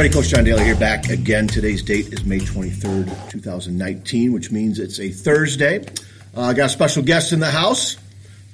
everybody, Coach John Daly here, back again. Today's date is May 23rd, 2019, which means it's a Thursday. Uh, I got a special guest in the house,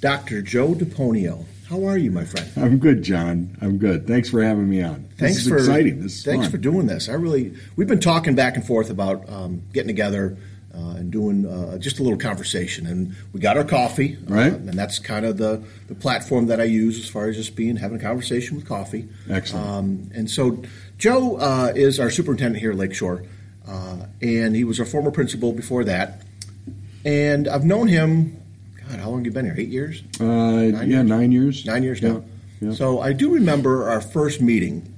Dr. Joe DiPonio. How are you, my friend? I'm good, John. I'm good. Thanks for having me on. Thanks this is for exciting. This is thanks fun. for doing this. I really we've been talking back and forth about um, getting together uh, and doing uh, just a little conversation, and we got our coffee, Right. uh, and that's kind of the the platform that I use as far as just being having a conversation with coffee. Excellent. Um, and so, Joe uh, is our superintendent here at Lakeshore, uh, and he was our former principal before that. And I've known him. God, how long have you been here? Eight years. Uh, yeah, years? nine years. Nine years Yeah, now. yeah. So I do remember our first meeting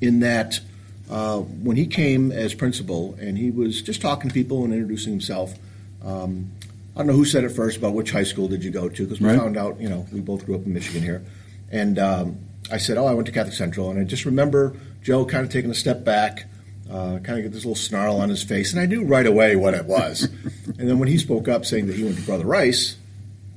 in that uh, when he came as principal and he was just talking to people and introducing himself. Um, I don't know who said it first about which high school did you go to because we Right. found out, you know, we both grew up in Michigan here. And um, I said, Oh, I went to Catholic Central. And I just remember Joe kind of taking a step back, uh, kind of get this little snarl on his face. And I knew right away what it was. and then when he spoke up saying that he went to Brother Rice,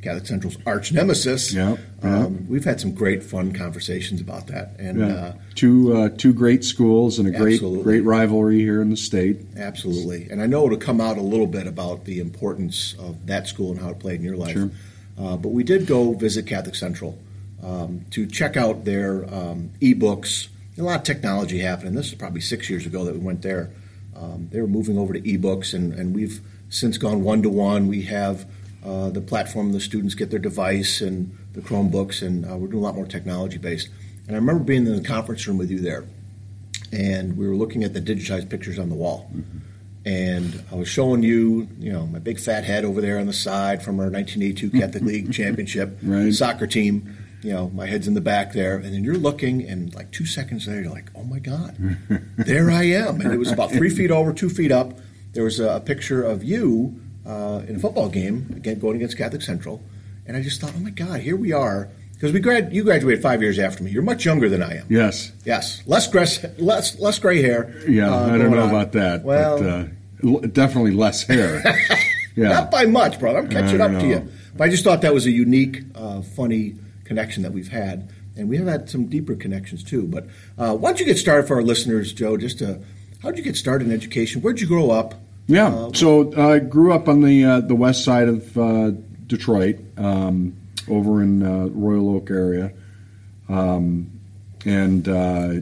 Catholic Central's arch nemesis, Yeah, yeah. um, we've had some great fun conversations about that. And Yeah. uh, two uh, two great schools and a great Absolutely. great rivalry here in the state. Absolutely. And I know it'll come out a little bit about the importance of that school and how it played in your life. Sure. Uh, but we did go visit Catholic Central um, to check out their um, e-books. A lot of technology happening. This is probably six years ago that we went there. Um, they were moving over to e-books, and, and we've since gone one to one. We have uh, the platform the students get their device and the Chromebooks, and uh, we're doing a lot more technology based. And I remember being in the conference room with you there, and we were looking at the digitized pictures on the wall. And I was showing you, you know, my big fat head over there on the side from our 1982 Catholic League championship Right. soccer team. You know, my head's in the back there, and then you're looking, and like two seconds later, you're like, "Oh my God, there I am!" And it was about three feet over, two feet up. There was a, picture of you uh, in a football game again, going against Catholic Central, and I just thought, "Oh my God, here we are." Because we grad, you graduated five years after me. You're much younger than I am. Yes. Yes, less grass, less less gray hair. Yeah, uh, I don't know on. about that. Well, but, uh, l- definitely less hair. yeah. not by much, brother. I'm catching up to you. But I just thought that was a unique, uh, funny connection that we've had, and we have had some deeper connections too. But uh, why don't you get started for our listeners, Joe? Just to, how did you get started in education? Where'd you grow up? Yeah. Uh, so I grew up on the uh, the west side of uh, Detroit, um, over in uh, Royal Oak area, um, and uh,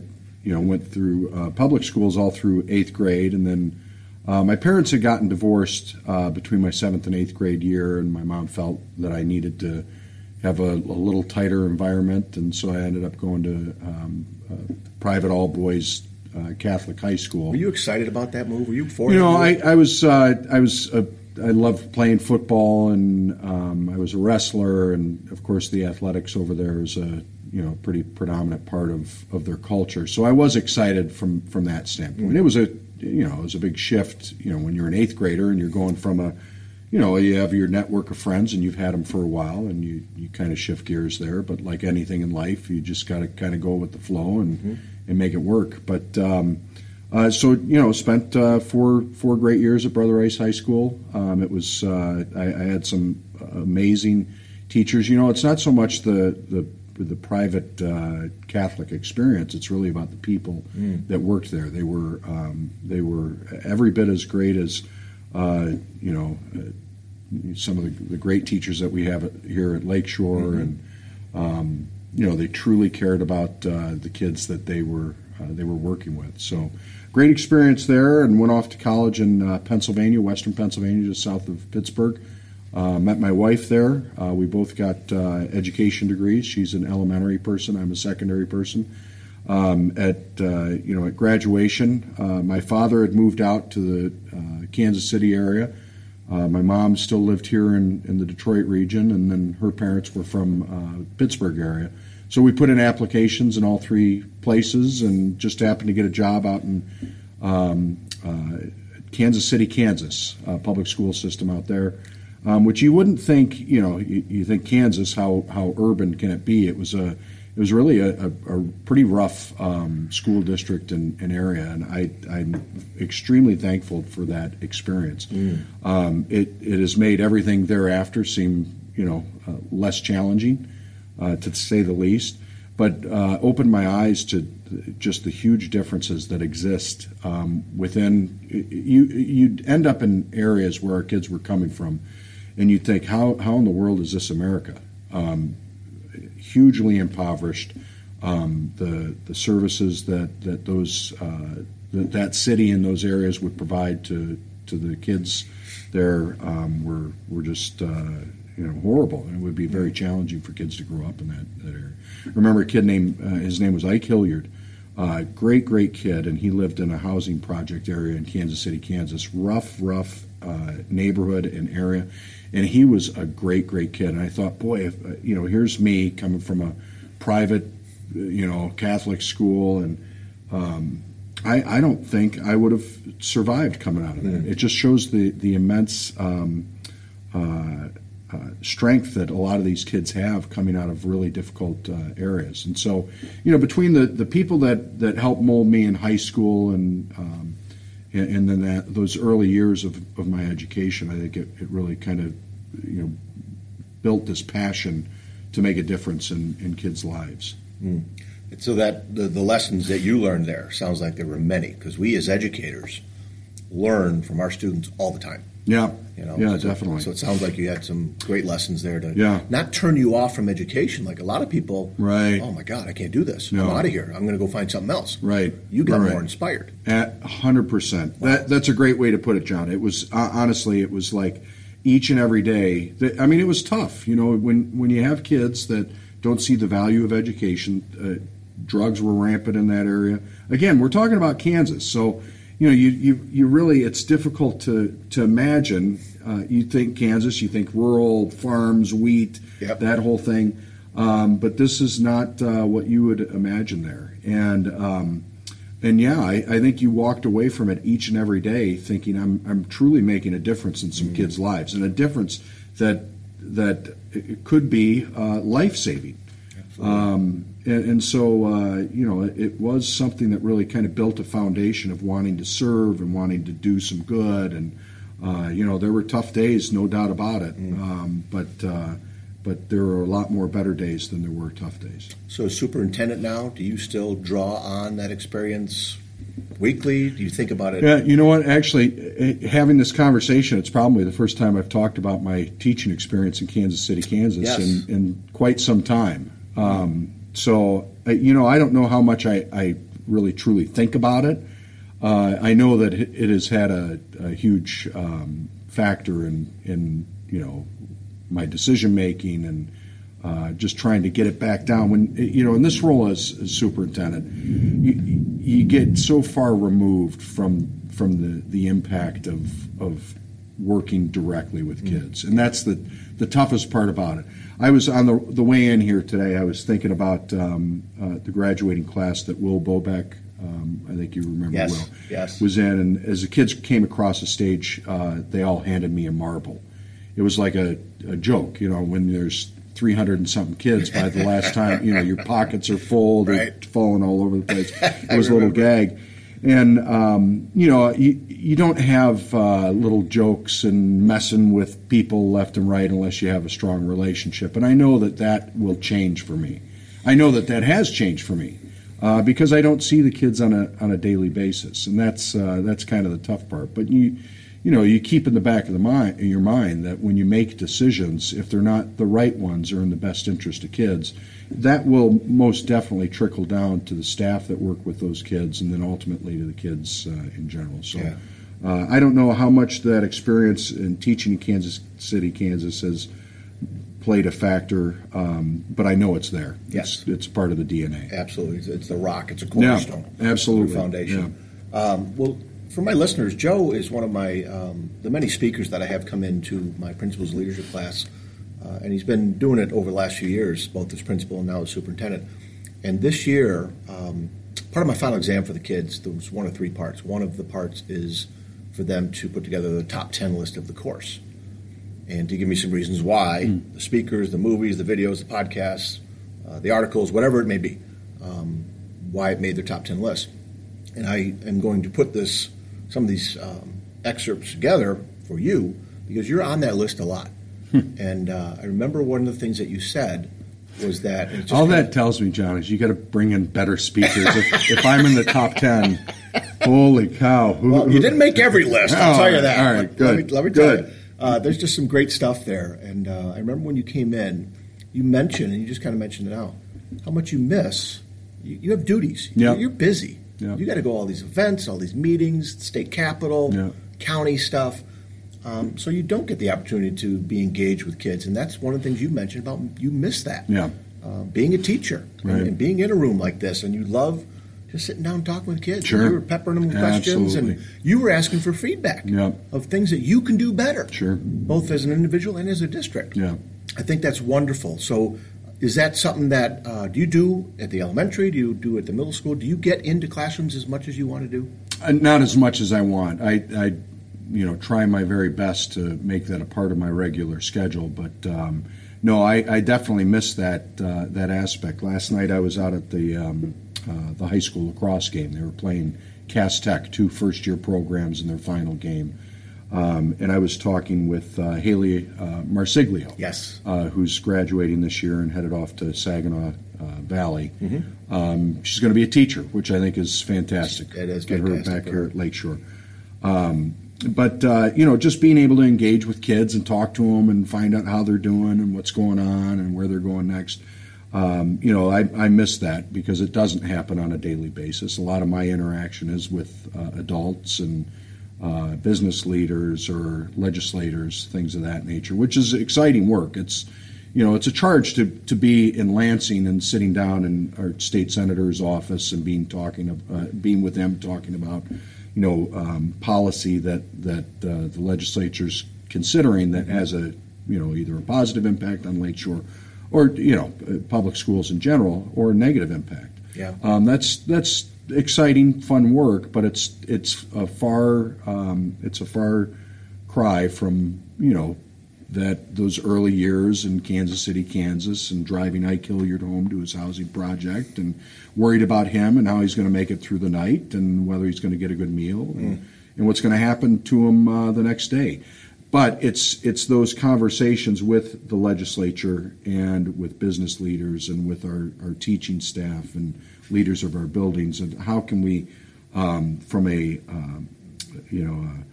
you know went through uh, public schools all through eighth grade, and then uh, my parents had gotten divorced uh, between my seventh and eighth grade year, and my mom felt that I needed to have a, a little tighter environment, and so I ended up going to um, a private all boys uh, Catholic high school. Were you excited about that move? Were you for You know. I, I was uh, I was uh, I loved playing football, and um, I was a wrestler, and of course the athletics over there is a you know pretty predominant part of, of their culture. So I was excited from from that standpoint. It was a you know it was a big shift. You know, when you're an eighth grader and you're going from a you know you have your network of friends and you've had them for a while, and you you kind of shift gears there. But like anything in life, you just got to kind of go with the flow and and make it work. But um, uh, so you know, spent uh, four four great years at Brother Rice High School. Um, it was uh, I, I had some amazing teachers. You know, it's not so much the the the private uh, Catholic experience. It's really about the people that worked there. They were um, they were every bit as great as uh, you know uh, some of the, the great teachers that we have here at Lakeshore, and um, you know they truly cared about uh, the kids that they were uh, they were working with. So great experience there, and went off to college in uh, Pennsylvania, Western Pennsylvania, just south of Pittsburgh. Uh, met my wife there. Uh, we both got uh, education degrees. She's an elementary person. I'm a secondary person. Um, at uh, you know at graduation, uh, my father had moved out to the uh, Kansas City area. Uh, my mom still lived here in, in the Detroit region, and then her parents were from uh, Pittsburgh area. So we put in applications in all three places, and just happened to get a job out in um, uh, Kansas City, Kansas, uh, public school system out there. Um, which you wouldn't think, you know, you, you think Kansas, how, how urban can it be? It was a, it was really a, a, a pretty rough um, school district and, and area, and I, I'm extremely thankful for that experience. Um, it, it has made everything thereafter seem, you know, uh, less challenging, uh, to say the least. but uh, opened my eyes to just the huge differences that exist um, within. You you'd end up in areas where our kids were coming from, and you'd think, how how in the world is this America? Um, hugely impoverished. Um, the the services that that those uh, that, that city and those areas would provide to to the kids there um, were were just uh, you know horrible, and it would be very challenging for kids to grow up in that, that area. Remember a kid named uh, his name was Ike Hilliard, uh, great great kid, and he lived in a housing project area in Kansas City, Kansas, rough rough uh, neighborhood and area, and he was a great great kid. And I thought, boy, if, uh, you know, here's me coming from a private, you know, Catholic school and. Um, I, I, don't think I would have survived coming out of that. Mm. It just shows the the immense um, uh, uh, strength that a lot of these kids have coming out of really difficult uh, areas. And so, you know, between the, the people that, that helped mold me in high school and um, and, then that those early years of, of my education, I think it, it really kind of you know built this passion to make a difference in, in kids' lives. Mm. So that the, the lessons that you learned there sounds like there were many because we as educators learn from our students all the time. Yeah. You know, yeah, so, definitely. So it sounds like you had some great lessons there to yeah. not turn you off from education like a lot of people. Right. Oh my God, I can't do this. No. I'm out of here. I'm going to go find something else. Right. You got right. more inspired. At 100%. That, that's a great way to put it, John. It was, uh, honestly, it was like each and every day. That, I mean, it was tough. You know, when, when you have kids that don't see the value of education, uh, drugs were rampant in that area. Again, we're talking about Kansas. So, you know, you, you, you really, it's difficult to, to imagine. Uh, you think Kansas, you think rural farms, wheat, yep. that whole thing. Um, but this is not uh, what you would imagine there. And, um, and yeah, I, I, think you walked away from it each and every day thinking I'm, I'm truly making a difference in some mm-hmm. kids' lives and a difference that, that could be uh, life saving. Um, and, and, so, uh, you know, it, it, was something that really kind of built a foundation of wanting to serve and wanting to do some good. And, uh, you know, there were tough days, no doubt about it. Mm. Um, but, uh, but there are a lot more better days than there were tough days. So, superintendent now, do you still draw on that experience weekly? Do you think about it? Yeah, you know what? Actually, eh, having this conversation, it's probably the first time I've talked about my teaching experience in Kansas City, Kansas, yes. in, in quite some time. Um, so, you know, I don't know how much I, I really truly think about it. Uh, I know that it has had a, a huge um, factor in, in, you know, my decision making and uh, just trying to get it back down. When you know, in this role as, as superintendent, you, you, get so far removed from from the, the impact of of working directly with mm. kids, and that's the the toughest part about it. I was on the, the way in here today. I was thinking about um, uh, the graduating class that Will Bobeck, um, I think you remember yes, Will, yes. was in. And as the kids came across the stage, uh, they all handed me a marble. It was like a, a joke, you know, when there's 300 and something kids by the last time, you know, your pockets are full, they're right. falling all over the place. It was a little gag. And, um, you know, you, you don't have uh, little jokes and messing with people left and right unless you have a strong relationship. And I know that that will change for me. I know that that has changed for me uh, because I don't see the kids on a on a daily basis, and that's uh, that's kind of the tough part. But you you know you keep in the back of the mind in your mind that when you make decisions, if they're not the right ones or in the best interest of kids, that will most definitely trickle down to the staff that work with those kids, and then ultimately to the kids uh, in general. So. Yeah. Uh, I don't know how much that experience in teaching in Kansas City, Kansas, has played a factor, um, but I know it's there. Yes, it's, it's, part of the DNA. Absolutely, it's, it's the rock. It's a cornerstone. Yeah, absolutely, foundation. Yeah. Um, well, for my listeners, Joe is one of my um, the many speakers that I have come into my principal's leadership class, uh, and he's been doing it over the last few years, both as principal and now as superintendent. And this year, um, part of my final exam for the kids, there was one of three parts. One of the parts is for them to put together the top 10 list of the course and to give me some reasons why mm. the speakers, the movies, the videos, the podcasts, uh, the articles, whatever it may be, um, why it made their top 10 list. And I am going to put this, some of these um, excerpts together for you because you're on that list a lot. And uh, I remember one of the things that you said was that All that tells me, John, is you got to bring in better speakers. if, if I'm in the top ten, holy cow! Who, Well, you didn't make every list. I'll Oh, tell you that. all right, But Let me, good, let me tell good. you, uh, there's just some great stuff there. And uh, I remember when you came in, you mentioned, and you just kind of mentioned it now, how much you miss. You, you have duties. Yeah. You're, busy. Yeah. You got to go all these events, all these meetings, state capitol, Yeah. county stuff. Um, so you don't get the opportunity to be engaged with kids, and that's one of the things you mentioned about you miss that. Yeah. Uh, being a teacher and- Right. and, being in a room like this, and you love just sitting down and talking with kids. Sure. You were peppering them with questions, and you were asking for feedback Yeah. of things that you can do better, Sure. both as an individual and as a district. Yeah. I think that's wonderful. So, is that something that uh, do you do at the elementary? Do you do at the middle school? Do you get into classrooms as much as you want to do? Uh, Not as much as I want. I, I, you know, try my very best to make that a part of my regular schedule. But um, no, I, I definitely miss that uh, that aspect. Last night I was out at the um, uh, the high school lacrosse game. They were playing Cass Tech, two first year programs in their final game. Um, and I was talking with uh, Haley uh, Marsiglio, Yes. uh, who's graduating this year and headed off to Saginaw uh, Valley. Um, she's going to be a teacher, which I think is fantastic. It is Get her back here at Lakeshore. Um, but uh, you know, just being able to engage with kids and talk to them and find out how they're doing and what's going on and where they're going next. Um, you know, I, I miss that because it doesn't happen on a daily basis. A lot of my interaction is with uh, adults and uh, business leaders or legislators, things of that nature, which is exciting work. It's you know, it's a charge to, to be in Lansing and sitting down in our state senator's office and being talking, uh, being with them, talking about, you know, um, policy that that uh, the legislature's considering that has a, you know, either a positive impact on Lakeshore, or you know, uh, public schools in general, or a negative impact. Yeah. Um, that's that's exciting, fun work, but it's it's a far um, it's a far cry from you know that those early years in Kansas City, Kansas, and driving Ike Hilliard home to his housing project, and worried about him and how he's going to make it through the night, and whether he's going to get a good meal, and, and what's going to happen to him uh, the next day. But it's it's those conversations with the legislature and with business leaders and with our, our teaching staff and leaders of our buildings, and how can we, um, from a um, you know. Uh,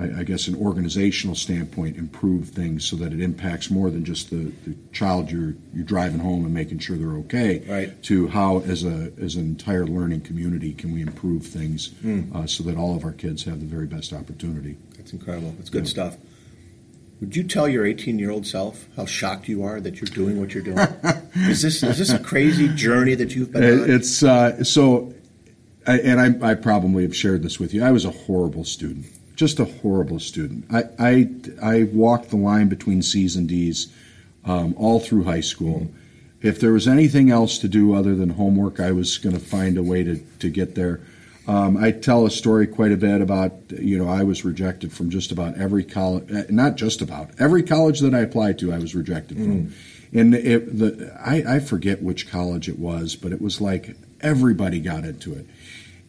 I, I guess an organizational standpoint, improve things so that it impacts more than just the, the child you're you're driving home and making sure they're okay. Right. To how, as a as an entire learning community, can we improve things uh, so that all of our kids have the very best opportunity. That's incredible. That's good stuff. Would you tell your 18 year old self how shocked you are that you're doing what you're doing? is this is this a crazy journey that you've been on? It's uh, so, I, and I, I probably have shared this with you. I was a horrible student, just a horrible student. I I, I walked the line between C's and D's um, all through high school. If there was anything else to do other than homework, I was going to find a way to, to get there. Um, I tell a story quite a bit about, you know, I was rejected from just about every college, uh, not just about, every college that I applied to, I was rejected from. And it, the, I, I forget which college it was, but it was like everybody got into it.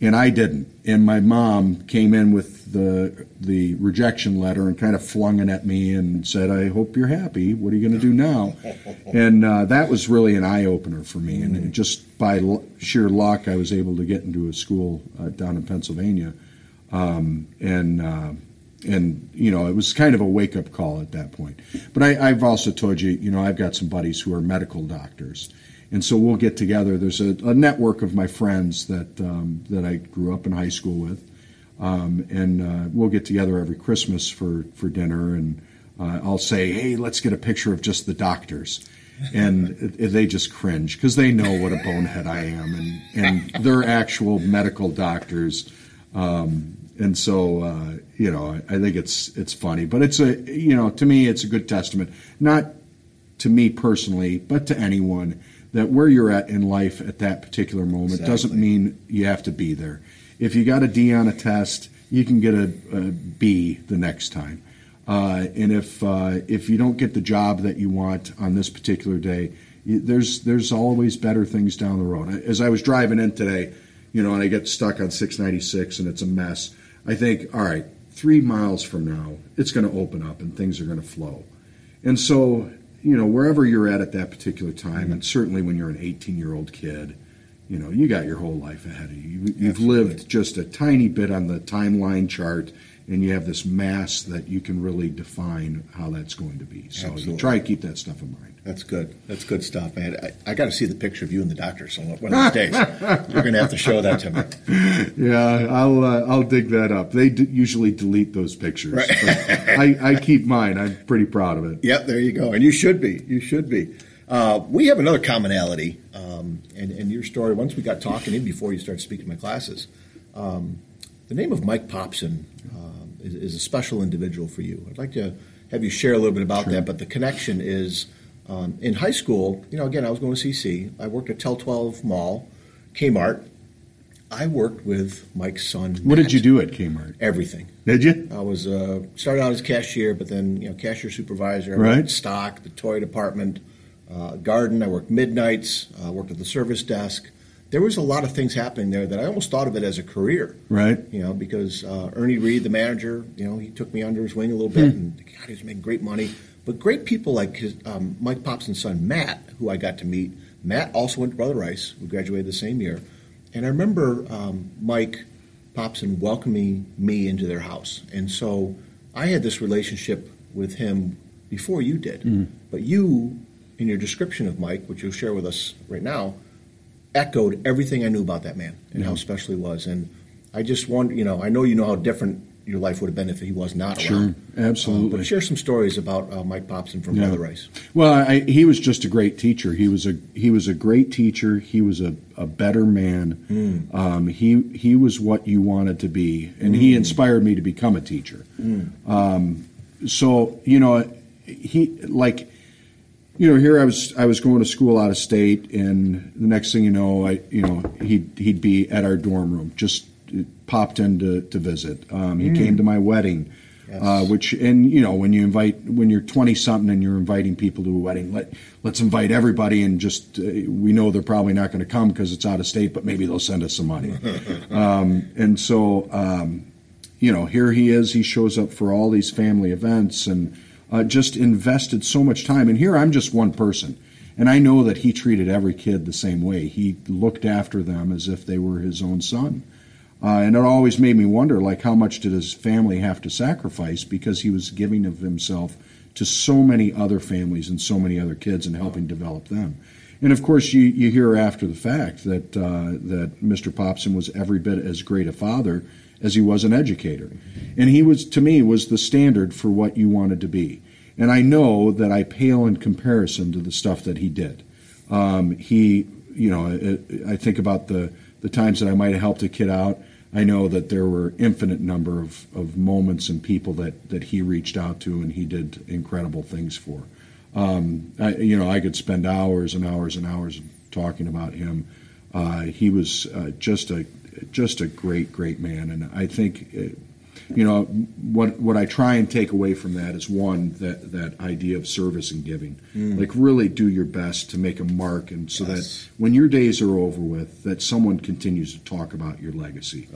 And I didn't. And my mom came in with the the rejection letter and kind of flung it at me and said, "I hope you're happy. What are you going to do now?" and uh, that was really an eye opener for me. And it just by l- sheer luck, I was able to get into a school uh, down in Pennsylvania, um, and uh, and you know it was kind of a wake up call at that point. But I, I've also told you, you know, I've got some buddies who are medical doctors, and so we'll get together. There's a, a network of my friends that um, that I grew up in high school with, um, and uh, we'll get together every Christmas for for dinner, and uh, I'll say, hey, let's get a picture of just the doctors. And they just cringe because they know what a bonehead I am, and, and they're actual medical doctors. Um, and so, uh, you know, I, I think it's it's funny, but it's a you know to me it's a good testament, not to me personally, but to anyone that where you're at in life at that particular moment doesn't mean you have to be there. If you got a D on a test, you can get a, a B the next time. Uh, and if uh, if you don't get the job that you want on this particular day, you, there's there's always better things down the road. As I was driving in today, you know, and I get stuck on 696 and it's a mess. I think, all right, three miles from now, it's going to open up and things are going to flow. And so, you know, wherever you're at at that particular time, and certainly when you're an 18 year old kid, you know, you got your whole life ahead of you. you you've Absolutely. lived just a tiny bit on the timeline chart, and you have this mass that you can really define how that's going to be. So Absolutely. you try to keep that stuff in mind. That's good. That's good stuff, man. I, I got to see the picture of you and the doctor some one of these days. You're going to have to show that to me. Yeah, I'll uh, I'll dig that up. They d- usually delete those pictures. Right. but I, I keep mine. I'm pretty proud of it. Yep, there you go. And you should be. You should be. Uh, we have another commonality um, in, in your story. Once we got talking, even before you started speaking to my classes, um, the name of Mike Popson um, is, is a special individual for you. I'd like to have you share a little bit about Sure. that. But the connection is um, in high school. You know, again, I was going to CC. I worked at Tel 12 Mall, Kmart. I worked with Mike's son. What did you do at Kmart? Everything. Did you? I was uh, started out as cashier, but then you know cashier supervisor. I Right. stock, the toy department, uh, garden. I worked midnights. Uh, worked at the service desk. There was a lot of things happening there that I almost thought of it as a career. Right. You know, because uh, Ernie Reed, the manager, you know, he took me under his wing a little bit, and God, he was making great money. But great people like his, um, Mike Popson's son Matt, who I got to meet. Matt also went to Brother Rice. We graduated the same year, and I remember um, Mike Popson welcoming me into their house, and so I had this relationship with him before you did. But you, in your description of Mike, which you'll share with us right now, echoed everything I knew about that man and how special he was. And I just wonder, you know, I know you know how different your life would have been if he was not Sure, around. absolutely. Um, but share some stories about uh, Mike Popson from Yeah. Brother Rice. Well, I, he was just a great teacher. He was a he was a great teacher. He was a, a better man. Um, he he was what you wanted to be, and he inspired me to become a teacher. Um, so you know, he like you know here I was I was going to school out of state, and the next thing you know, I you know he'd he'd be at our dorm room, just popped in to, to visit. Um, he came to my wedding. Yes. Uh, which and you know when you invite when you're 20 something and you're inviting people to a wedding let let's invite everybody and just uh, we know they're probably not going to come because it's out of state but maybe they'll send us some money um, and so um, you know here he is he shows up for all these family events and uh, just invested so much time and here I'm just one person and I know that he treated every kid the same way he looked after them as if they were his own son uh, and it always made me wonder, like, how much did his family have to sacrifice because he was giving of himself to so many other families and so many other kids and helping develop them. And of course, you, you hear after the fact that uh, that Mr. Popson was every bit as great a father as he was an educator, and he was to me was the standard for what you wanted to be. And I know that I pale in comparison to the stuff that he did. Um, he, you know, I, think about the the times that I might have helped a kid out. I know that there were infinite number of, of moments and people that, that he reached out to and he did incredible things for. Um, I, you know, I could spend hours and hours and hours talking about him. Uh, he was uh, just a just a great, great man, and I think, uh, you know, what what I try and take away from that is one that that idea of service and giving. Like, really do your best to make a mark, and so Yes. that when your days are over with, that someone continues to talk about your legacy.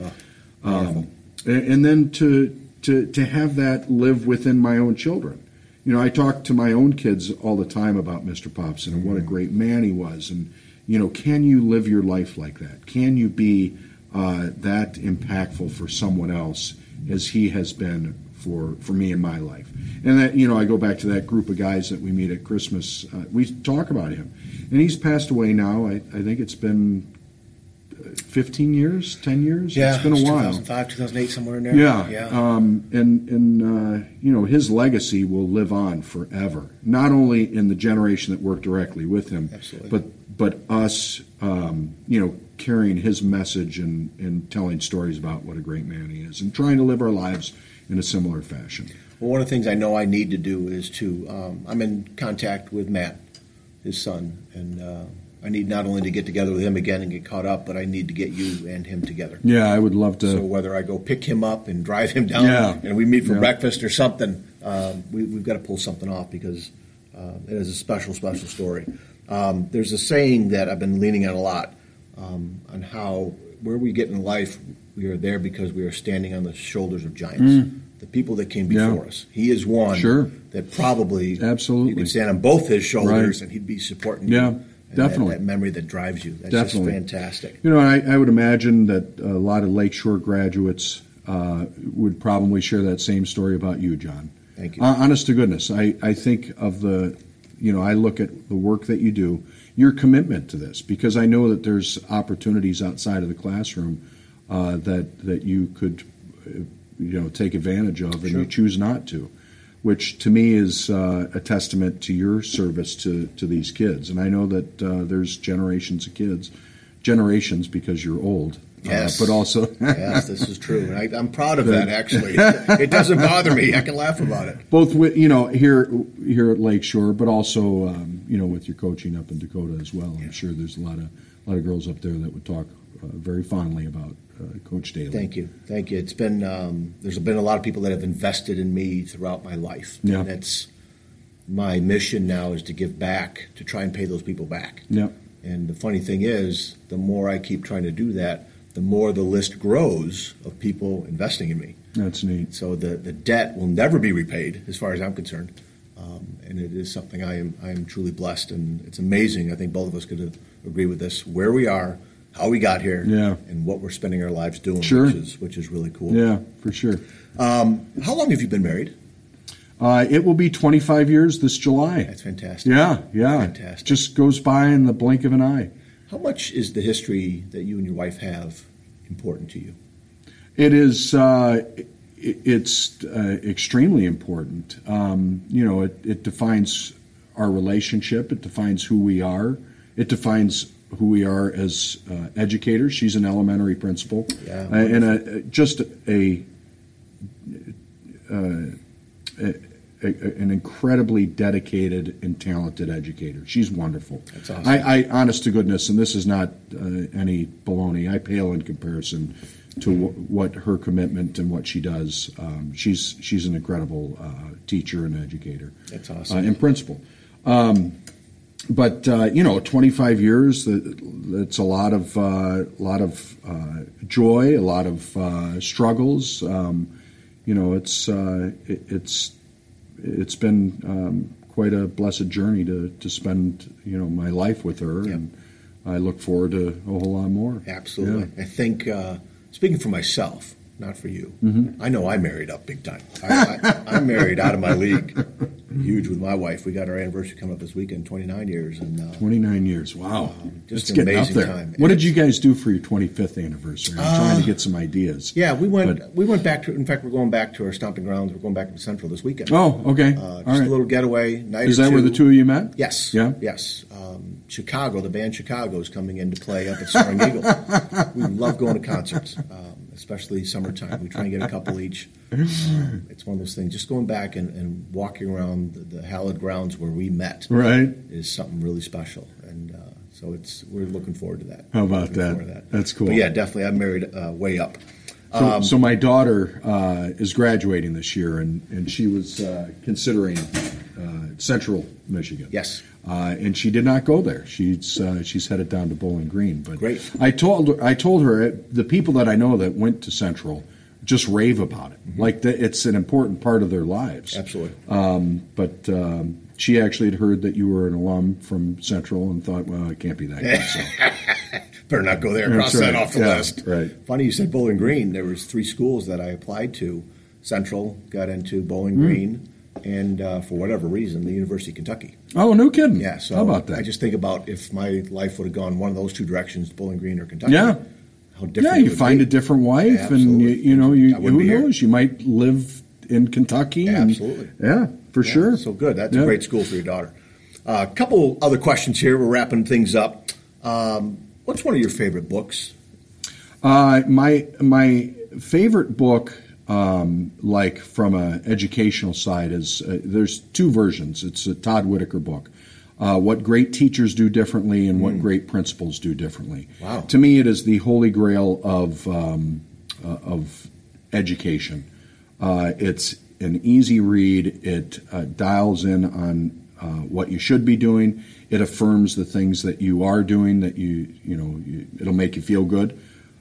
Um, and, and then to, to, to have that live within my own children. You know, I talk to my own kids all the time about Mr. Popson and what a great man he was. And, you know, can you live your life like that? Can you be uh, that impactful for someone else as he has been for, for me in my life? And that, you know, I go back to that group of guys that we meet at Christmas. Uh, we talk about him. And he's passed away now. I, I think it's been uh, 15 years, 10 years. Yeah, it's been a while. 2005, 2008, somewhere in there. Yeah, yeah. Um, and and uh, you know his legacy will live on forever. Not only in the generation that worked directly with him, Absolutely. but but us, um, you know, carrying his message and and telling stories about what a great man he is, and trying to live our lives in a similar fashion. Well, one of the things I know I need to do is to, um, I'm in contact with Matt, his son, and uh, I need not only to get together with him again and get caught up, but I need to get you and him together. Yeah, I would love to. So whether I go pick him up and drive him down, Yeah. and we meet for Yeah. breakfast or something, um, we, we've got to pull something off because uh, it is a special, special story. Um, there's a saying that I've been leaning on a lot um, on how where we get in life, we are there because we are standing on the shoulders of giants. the people that came Yeah. before us. He is one Sure. that probably Absolutely. you could stand on both his shoulders Right. and he'd be supporting Yeah, you. And definitely. That, that memory that drives you. That's Definitely. just fantastic. You know, I, I would imagine that a lot of Lakeshore graduates uh, would probably share that same story about you, John. Thank you. Uh, honest to goodness, I, I think of the, you know, I look at the work that you do, your commitment to this, because I know that there's opportunities outside of the classroom uh, that that you could, uh, you know, take advantage of, and Sure. you choose not to, which to me is uh, a testament to your service to to these kids. And I know that uh, there's generations of kids, generations because you're old, Yes. uh, but also yes, this is true. I, I'm proud of that, actually. it doesn't bother me. I can laugh about it. both with you know here here at Lakeshore, but also um, you know with your coaching up in Dakota as well. I'm sure there's a lot of a lot of girls up there that would talk uh, very fondly about uh, Coach Daly. Thank you, thank you. It's been um, there's been a lot of people that have invested in me throughout my life, Yeah. and it's my mission now is to give back to try and pay those people back. Yeah, And the funny thing is, the more I keep trying to do that, the more the list grows of people investing in me. that's neat. So the, the debt will never be repaid, as far as I'm concerned. Um, and it is something I am I am truly blessed, and it's amazing. I think both of us could agree with this: where we are, how we got here, Yeah. and what we're spending our lives doing, Sure. which is which is really cool. Yeah, for sure. How long have you been married? Uh, it will be 25 years this July. That's fantastic. Yeah, yeah. Fantastic. Just goes by in the blink of an eye. How much is the history that you and your wife have important to you? It is. Uh, it's uh, extremely important. Um, you know, it, it defines our relationship. It defines who we are. It defines who we are as uh, educators. She's an elementary principal, Yeah, uh, and a, just a, uh, a, a an incredibly dedicated and talented educator. She's wonderful. That's awesome. I, I honest to goodness, and this is not uh, any baloney. I pale in comparison to wh- what her commitment and what she does. Um, she's she's an incredible uh, teacher and educator. That's uh, awesome. and principal. Um, but uh, you know, 25 years. that- That's a lot of uh, lot of uh, joy, a lot of uh, struggles. Um, you know, it's uh, it, it's it's been um, quite a blessed journey to to spend you know my life with her, Yep. and I look forward to a whole lot more. Absolutely. I think, uh, speaking for myself, not for you, Mm-hmm. I know I married up big time. I, I, I'm married out of my league. Huge with my wife. We got our anniversary coming up this weekend, 29 years. and uh, 29 years. Wow. just it's an getting up amazing there. time. What And did you guys do for your 25th anniversary? I'm trying to get some ideas. Yeah, we went. But- we went back to. In fact, we're going back to our stomping grounds. We're going back to Central this weekend. Oh, okay. uh, just right. a little getaway night. Is that where the two of you met? Yes. Yeah? Yes. Um, Chicago, the band Chicago is coming in to play up at Soaring Eagle. we love going to concerts, um, especially summertime. We try and get a couple each. Um, it's one of those things. Just going back and, and walking around the, the hallowed grounds where we met Right. is something really special, and uh, so it's we're looking forward to that. How about Looking that? That's cool. But yeah, definitely. I'm married uh, way up. So, so my daughter uh, is graduating this year, and, and she was uh, considering uh, Central Michigan. Yes. Uh, and she did not go there. She's uh, she's headed down to Bowling Green. But Great. I told her I told her the people that I know that went to Central just rave about it. Like the, it's an important part of their lives. Absolutely. Um, but um, she actually had heard that you were an alum from Central and thought, well, it can't be that good. So. Better not go there. Cross That's that off the Yeah, list. right. Funny you said Bowling Green. There was three schools that I applied to. Central got into. Bowling Green, and uh, for whatever reason, the University of Kentucky. oh, no kidding. Yeah. So How about that? I just think about if my life would have gone one of those two directions, Bowling Green or Kentucky. Yeah. How different. Yeah, you find be. a different wife, Yeah, and you, you know, you who be here. knows? You might live in Kentucky. and- Absolutely. yeah, for Yeah, sure. So good. That's Yeah. a great school for your daughter. A couple other questions here. We're wrapping things up. Um, what's one of your favorite books? Uh, my my favorite book, um, like from an educational side, is uh, there's two versions. It's a Todd Whitaker book. Uh, what great teachers do differently and what great principals do differently. Wow. To me, it is the holy grail of um, uh, of education. Uh, it's an easy read. It uh, dials in on uh, what you should be doing. It affirms the things that you are doing that you you know you, it'll make you feel good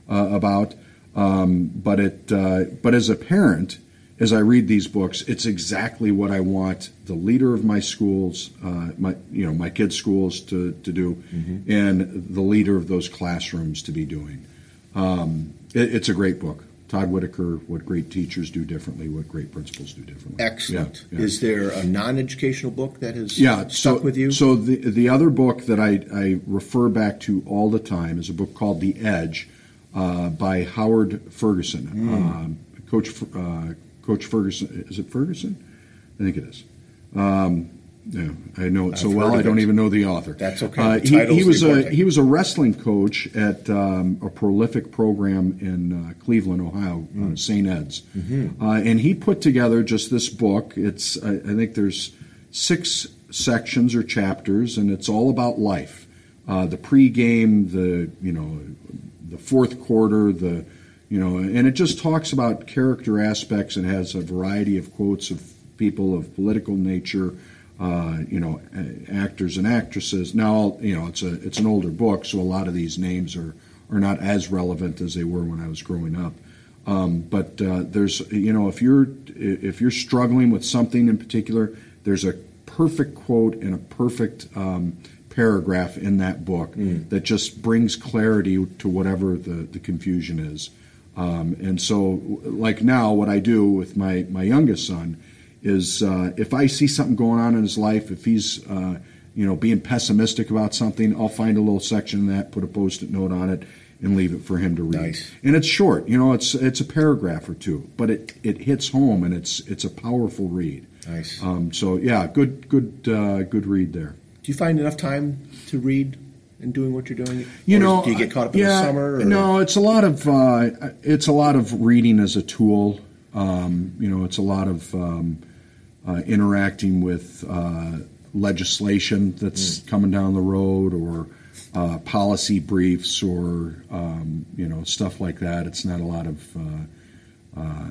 uh, about. Um, but it uh, but as a parent, as I read these books, it's exactly what I want the leader of my schools, uh, my you know my kids' schools to to do, mm-hmm. and the leader of those classrooms to be doing. Um, it, it's a great book. Todd Whitaker, what great teachers do differently, what great principals do differently. Excellent. Yeah, yeah. Is there a non-educational book that has yeah, stuck so, with you? So the the other book that I, I refer back to all the time is a book called The Edge uh, by Howard Ferguson. Mm. Um, Coach uh, Coach Ferguson. Is it Ferguson? I think it is. Um, yeah, I know it so well. I don't it. even know the author. That's okay. Uh, he, he, was a he was a wrestling coach at um, a prolific program in uh, Cleveland, Ohio, mm. uh, St. Ed's, mm-hmm. Uh, and he put together just this book. It's I, I, think there's six sections or chapters, and it's all about life. Uh, the pregame, the you know, the fourth quarter, the you know, and it just talks about character aspects and has a variety of quotes of people of political nature, uh, you know, actors and actresses. Now, you know, it's a it's an older book, so a lot of these names are are not as relevant as they were when I was growing up. Um, but uh, there's, you know, if you're if you're struggling with something in particular, there's a perfect quote and a perfect um, paragraph in that book mm. that just brings clarity to whatever the, the confusion is. Um, and so, like now, what I do with my, my youngest son is uh, if I see something going on in his life, if he's uh, you know being pessimistic about something, I'll find a little section in that, put a post-it note on it, and leave it for him to read. Nice. And it's short, you know, it's it's a paragraph or two, but it, it hits home and it's it's a powerful read. Nice. Um, so yeah, good good uh, good read there. Do you find enough time to read and doing what you're doing? You or know, do you get caught up in yeah, the summer? Or? No, it's a lot of uh, it's a lot of reading as a tool. Um, you know, it's a lot of um, uh, interacting with uh, legislation that's mm. coming down the road, or uh, policy briefs, or um, you know stuff like that. It's not a lot of uh, uh,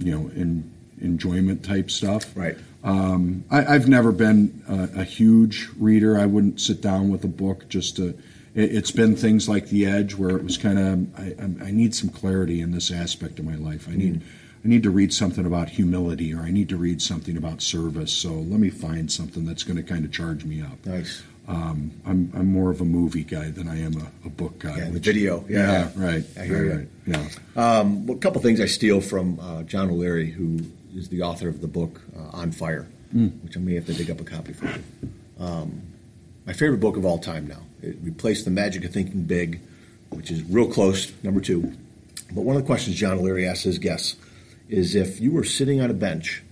you know in enjoyment type stuff. Right. Um, I, have never been a, a, huge reader. I wouldn't sit down with a book just to. It, has been things like The Edge, where it was kind of I, I, need some clarity in this aspect of my life. I need mm. I need to read something about humility, or I need to read something about service. So let me find something that's going to kind of charge me up. Nice. Um, I'm I'm more of a movie guy than I am a, a book guy. Yeah, the video. Yeah, yeah right. I hear right, you. Right, yeah. Um, well, a couple things I steal from uh, John O'Leary, who is the author of the book uh, On Fire, mm. which I may have to dig up a copy for you. Um, my favorite book of all time now. It replaced The Magic of Thinking Big, which is real close, number two. But one of the questions John O'Leary asks his guests is if you were sitting on a bench,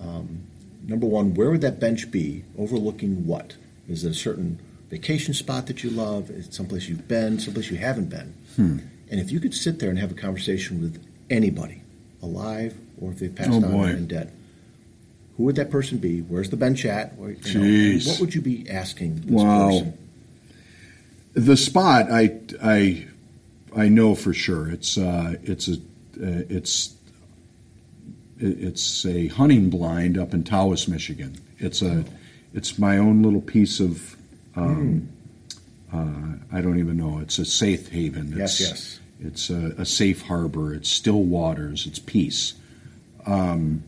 um, number one, where would that bench be overlooking what? Is it a certain vacation spot that you love? Is it someplace you've been, someplace you haven't been? Hmm. And if you could sit there and have a conversation with anybody, alive or if they've passed oh, on boy. and dead. Who would that person be? Where's the bench at? Or, know, what would you be asking this wow. person? The spot, I, I, I know for sure. It's uh, it's a uh, it's it's a hunting blind up in Tawas, Michigan. It's a it's my own little piece of um, mm. uh, I don't even know. It's a safe haven. It's, yes, yes. It's a, a safe harbor. It's still waters. It's peace. Um,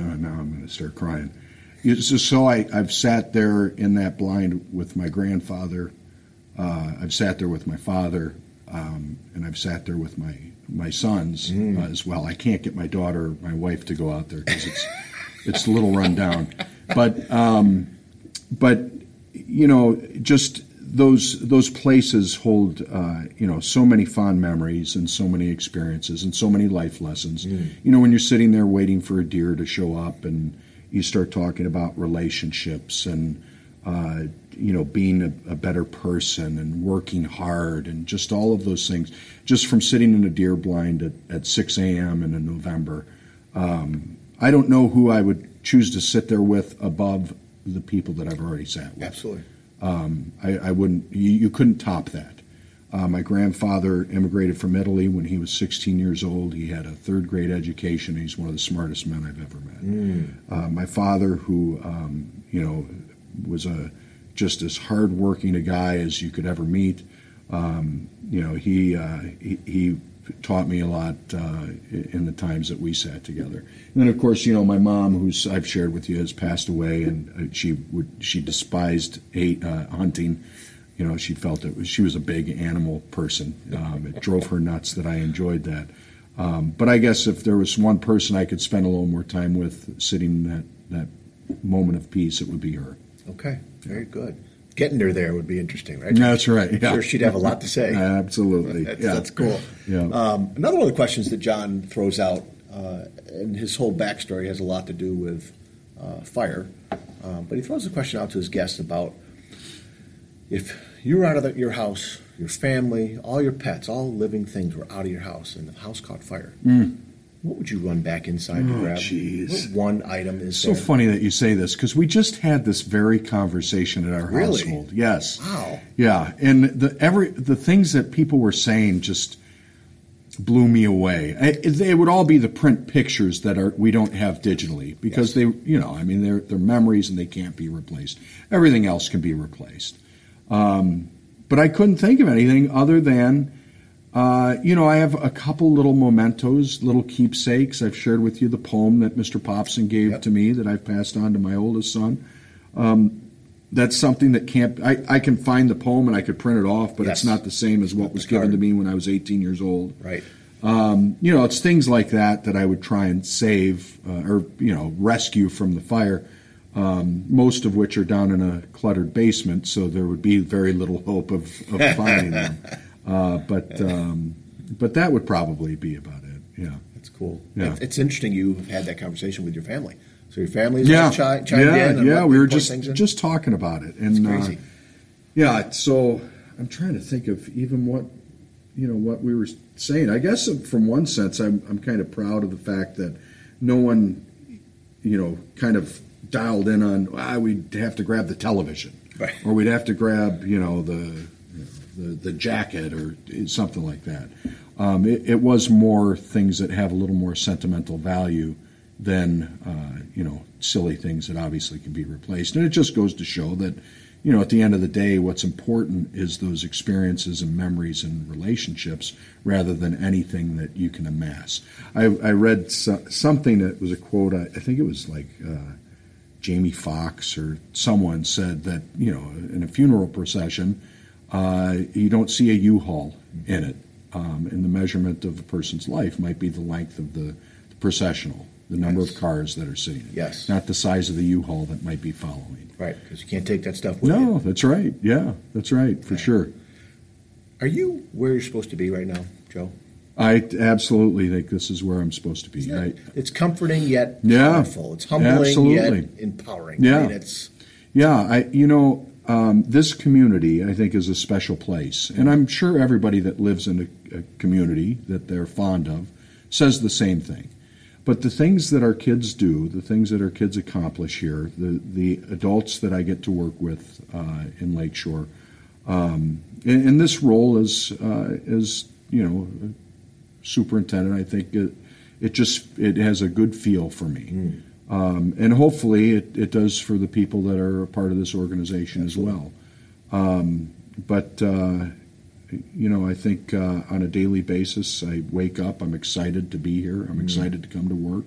know, now I'm going to start crying. It's so I, have sat there in that blind with my grandfather. Uh, I've sat there with my father, um, and I've sat there with my my sons mm. uh, as well. I can't get my daughter, my wife, to go out there because it's it's a little run down. But um, but you know, just those those places hold uh, you know so many fond memories and so many experiences and so many life lessons. Mm. You know, when you're sitting there waiting for a deer to show up and you start talking about relationships and uh, you know being a, a, better person and working hard and just all of those things. Just from sitting in a deer blind at, at 6 a.m. in November, um, I don't know who I would choose to sit there with above the people that I've already sat with. Absolutely. Um, I, I, wouldn't. You, you, couldn't top that. Uh, my grandfather immigrated from Italy when he was 16 years old. He had a third grade education. He's one of the smartest men I've ever met. Mm. Uh, my father, who um, you know, was a just as hardworking a guy as you could ever meet. Um, you know, he, uh, he, he taught me a lot uh, in the times that we sat together. And then, of course, you know, my mom, who's I've shared with you, has passed away, and uh, she would she despised hate, uh, hunting. You know, she felt it was she was a big animal person. Um, it drove her nuts that I enjoyed that. Um, but I guess if there was one person I could spend a little more time with, sitting that that moment of peace, it would be her. Okay, very good. Getting her there would be interesting, right? That's right. Yeah. sure she'd have a lot to say. Absolutely. That's, yeah. that's cool. Yeah. Um, another one of the questions that John throws out, uh, and his whole backstory has a lot to do with uh, fire, um, but he throws a question out to his guests about if you were out of the, your house, your family, all your pets, all living things were out of your house, and the house caught fire. What would you run back inside to. Oh, grab? What one item is So there? funny that you say this because we just had this very conversation at our Really? household. Yes. Wow. Yeah, and the every the things that people were saying just blew me away. I, they would all be the print pictures that are we don't have digitally because they, you know, I mean they're they're memories and they can't be replaced. Everything else can be replaced. Um, but I couldn't think of anything other than. Uh, you know, I have a couple little mementos, little keepsakes. I've shared with you the poem that Mr. Popson gave Yep. to me that I've passed on to my oldest son. Um, that's something that can't. I, I can find the poem and I could print it off, but Yes. it's not the same as what was given to me when I was 18 years old. Right. Um, you know, it's things like that that I would try and save uh, or you know rescue from the fire. Um, most of which are down in a cluttered basement, so there would be very little hope of, of finding them. Uh, but um, but that would probably be about it. Yeah. That's cool. Yeah. It- It's interesting you've had that conversation with your family. So your family's Yeah. chi- yeah. in. yeah. We were just just talking about it, and It's uh, crazy. Yeah, so I'm trying to think of even what you know what we were saying. I guess from one sense, I'm I'm kind of proud of the fact that no one, you know, kind of dialed in on ah, we'd have to grab the television, Right. or we'd have to grab you know the you the, the jacket or something like that. Um, it, it was more things that have a little more sentimental value than uh, you know silly things that obviously can be replaced. And it just goes to show that you know at the end of the day, what's important is those experiences and memories and relationships rather than anything that you can amass. I, I read so, something that was a quote. I, I think it was like. Uh, Jamie Foxx or someone said that you know in a funeral procession uh, you don't see a U-Haul in it, um, and the measurement of a person's life might be the length of the, the processional, the number Yes. of cars that are sitting, in Yes. not the size of the U-Haul that might be following. Right, because you can't take that stuff with you. No, that's right. Yeah, that's right for sure. Are you where you're supposed to be right now, Joe? I absolutely think this is where I'm supposed to be. I, it's comforting yet Yeah, powerful. It's humbling absolutely. yet empowering. Yeah. I mean, it's Yeah, I you know um, this community I think is a special place, and I'm sure everybody that lives in a, a community that they're fond of says the same thing. But the things that our kids do, the things that our kids accomplish here, the the adults that I get to work with uh, in Lakeshore, um, in, in this role as uh, as you know superintendent, I think it it just it has a good feel for me. Um, and hopefully it, it does for the people that are a part of this organization as well. Um, but uh, you know, I think uh, on a daily basis, I wake up. I'm excited to be here. I'm excited to come to work,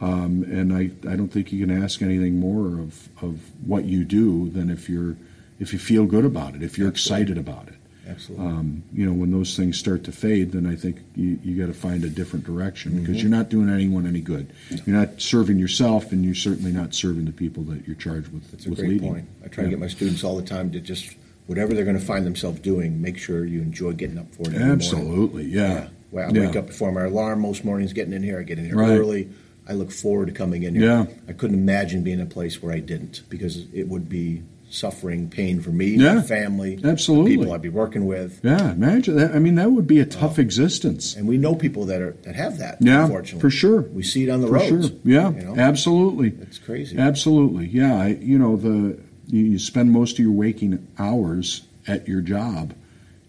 um, and I, I don't think you can ask anything more of, of what you do than if you're if you feel good about it, if you're excited about it. Absolutely Um, you know, when those things start to fade, then I think you, you got to find a different direction because you're not doing anyone any good. You're not serving yourself, and you're certainly not serving the people that you're charged with, That's a with great leading. point. I try to get my students all the time to just whatever they're going to find themselves doing, make sure you enjoy getting up for it. Absolutely, yeah. Well, I Yeah. wake up before my alarm most mornings, getting in here. I get in here Right. early. I look forward to coming in here. Yeah. I couldn't imagine being in a place where I didn't because it would be suffering, pain for me, Yeah. my family, Absolutely. people I'd be working with. Yeah, imagine that. I mean, that would be a tough oh. existence. And we know people that are that have that. Yeah, unfortunately, for sure. We see it on the For roads. sure. Yeah, you know? absolutely. It's crazy. Absolutely. Yeah. I, you know, the you, you spend most of your waking hours at your job.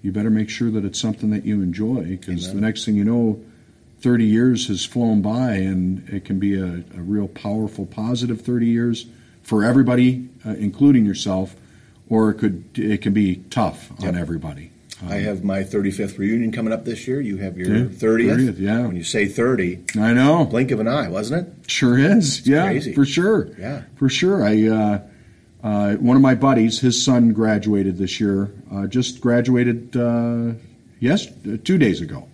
You better make sure that it's something that you enjoy because the next thing you know, 30 years has flown by and it can be a, a real powerful, positive 30 years for everybody, uh, including yourself, or it could it can be tough on Yep. everybody. I have my 35th reunion coming up this year. You have your Yeah, 30th. 30th, yeah. When you say 30, I know. blink of an eye, wasn't it? Sure is. yeah, crazy. for sure. Yeah. for sure. I uh, uh, one of my buddies, his son graduated this year. Uh, just graduated uh, yes, two days ago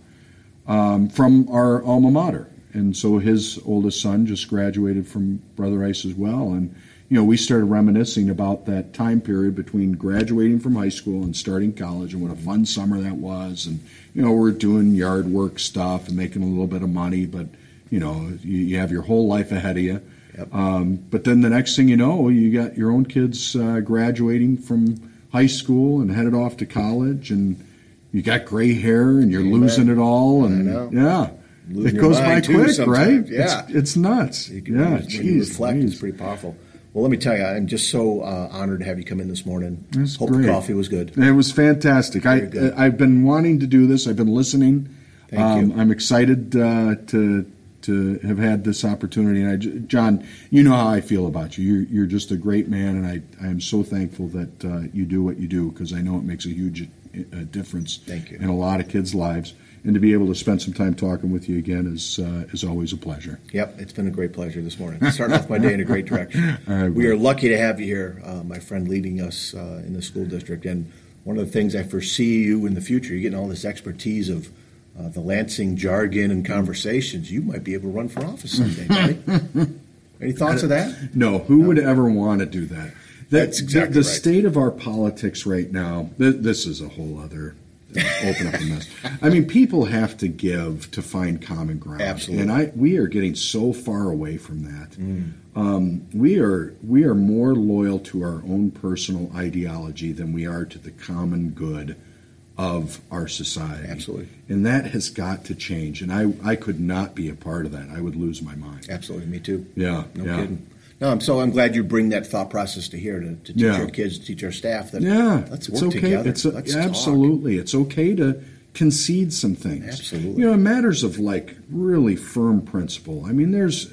um, from our alma mater, and so his oldest son just graduated from Brother Rice as well. And you know, we started reminiscing about that time period between graduating from high school and starting college, and what a fun summer that was. And you know, we're doing yard work stuff and making a little bit of money, but you know, you, you have your whole life ahead of you. Yep. Um, but then the next thing you know, you got your own kids uh, graduating from high school and headed off to college, and you got gray hair and you're You losing it all, and yeah, Losing it goes by quick, right? Yeah. it's, it's nuts. Can, yeah, when you geez, it's geez. pretty powerful. Well, let me tell you, I'm just so uh, honored to have you come in this morning. That's Hope great. the coffee was good. It was fantastic. I, good. I've been wanting to do this. I've been listening. Thank um, you. I'm excited uh, to to have had this opportunity. And I, John, you know how I feel about you. You're, you're just a great man, and I, I am so thankful that uh, you do what you do because I know it makes a huge uh, difference Thank you. in a lot of kids' lives. And to be able to spend some time talking with you again is uh, is always a pleasure. Yep, it's been a great pleasure this morning. Starting off my day in a great direction. Right, we are lucky to have you here, uh, my friend, leading us uh, in the school district. And one of the things I foresee you in the future, you're getting all this expertise of uh, the Lansing jargon and conversations. You might be able to run for office someday, buddy. Any thoughts of that? No, who would ever want to do that? The- That's exactly the, the right. state of our politics right now. Th- this is a whole other open up a mess. I mean, people have to give to find common ground, Absolutely. and I we are getting so far away from that. Mm. Um, we are we are more loyal to our own personal ideology than we are to the common good of our society. Absolutely. and that has got to change. And I I could not be a part of that. I would lose my mind. Absolutely, me too. Yeah, No yeah. kidding. No, I'm so I'm glad you bring that thought process to here to, to teach Yeah. our kids, to teach our staff that Yeah, let's it's work okay. together. It's a- let's talk. absolutely it's okay to concede some things. Absolutely. you know, in matters of like really firm principle. I mean, there's,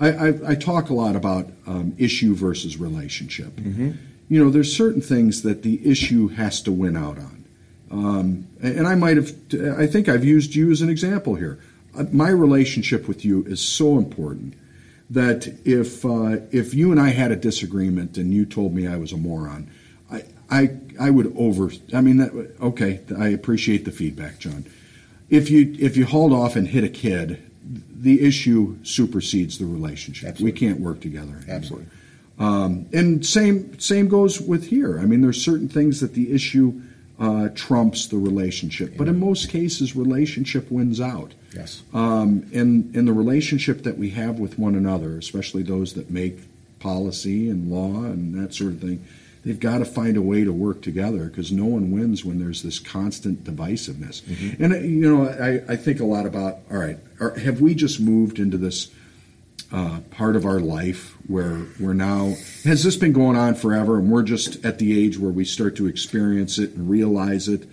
I I, I talk a lot about um, issue versus relationship. Mm-hmm. You know, there's certain things that the issue has to win out on. Um, and I might have, I think I've used you as an example here. Uh, My relationship with you is so important that if uh, if you and I had a disagreement and you told me I was a moron, I I, I would over. I mean, that, okay, I appreciate the feedback, John. If you if you hauled off and hit a kid, the issue supersedes the relationship. Absolutely. We can't work together. Anymore. Absolutely. Um, and same same goes with here. I mean, there's certain things that the issue uh, trumps the relationship, but in most cases, relationship wins out. Yes. Um, and in the relationship that we have with one another, especially those that make policy and law and that sort of thing, they've got to find a way to work together because no one wins when there's this constant divisiveness. And uh, you know, I, I think a lot about all right, are, have we just moved into this? Uh, part of our life where we're now has this been going on forever? And we're just at the age where we start to experience it and realize it.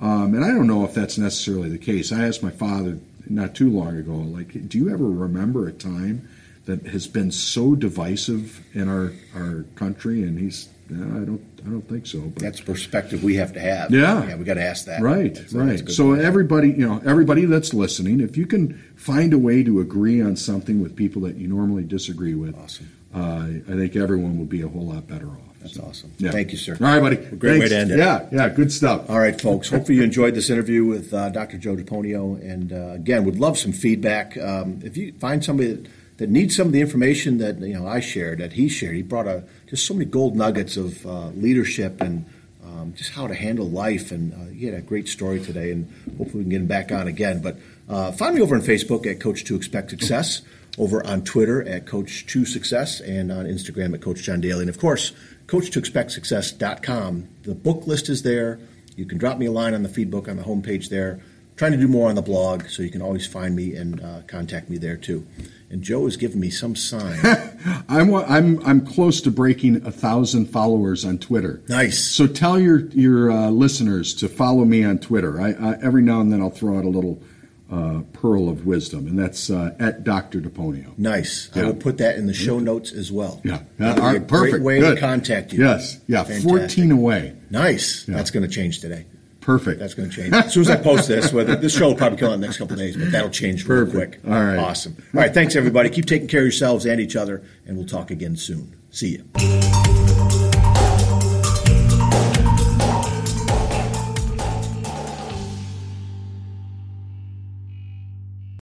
Um, and i don't know if that's necessarily the case. I asked my father not too long ago like do you ever remember a time that has been so divisive in our, our country? And he's "No, i don't i don't think so but That's perspective we have to have. Yeah. Yeah, we got to ask that. Right, That's- that's right. good So point. everybody, you know, everybody that's listening, if you can find a way to agree on something with people that you normally disagree with, Awesome. uh, I think everyone will be a whole lot better off. That's So, awesome. yeah. Thank you, sir. All right, buddy. great way to end it. Yeah, yeah, good stuff. All right, folks. Hopefully you enjoyed this interview with uh, Dr. Joe DiPonio. And uh, again, would love some feedback. Um, if you find somebody that, that needs some of the information that you know I shared, that he shared, he brought a, just so many gold nuggets of uh, leadership and um, just how to handle life. And uh, he had a great story today. And hopefully we can get him back on again. But uh, find me over on Facebook at Coach to Expect Success. Over on Twitter at Coach to Success and on Instagram at Coach John Daly. And of course, Coach to Expect Success.com. The book list is there. You can drop me a line on the feed book on the homepage there. Trying to do more on the blog, so you can always find me and uh, contact me there too. And Joe has given me some sign. I'm I'm I'm close to breaking a thousand followers on Twitter. nice. So tell your your uh, listeners to follow me on Twitter. I, I every now and then I'll throw out a little uh, pearl of wisdom, and that's uh, at Dr. DiPonio. Nice. I will put that in the show notes as well. Yeah, That'll be All right, a perfect. great way Good. to contact you. Yes, yeah, Fantastic. fourteen away. Nice. Yeah. That's going to change today. Perfect. That's going to change. As soon as I post this, whether this show will probably come out in the next couple of days, but that'll change real Perfect. quick. All right. Awesome. All right. Thanks, everybody. Keep taking care of yourselves and each other, and we'll talk again soon. See you.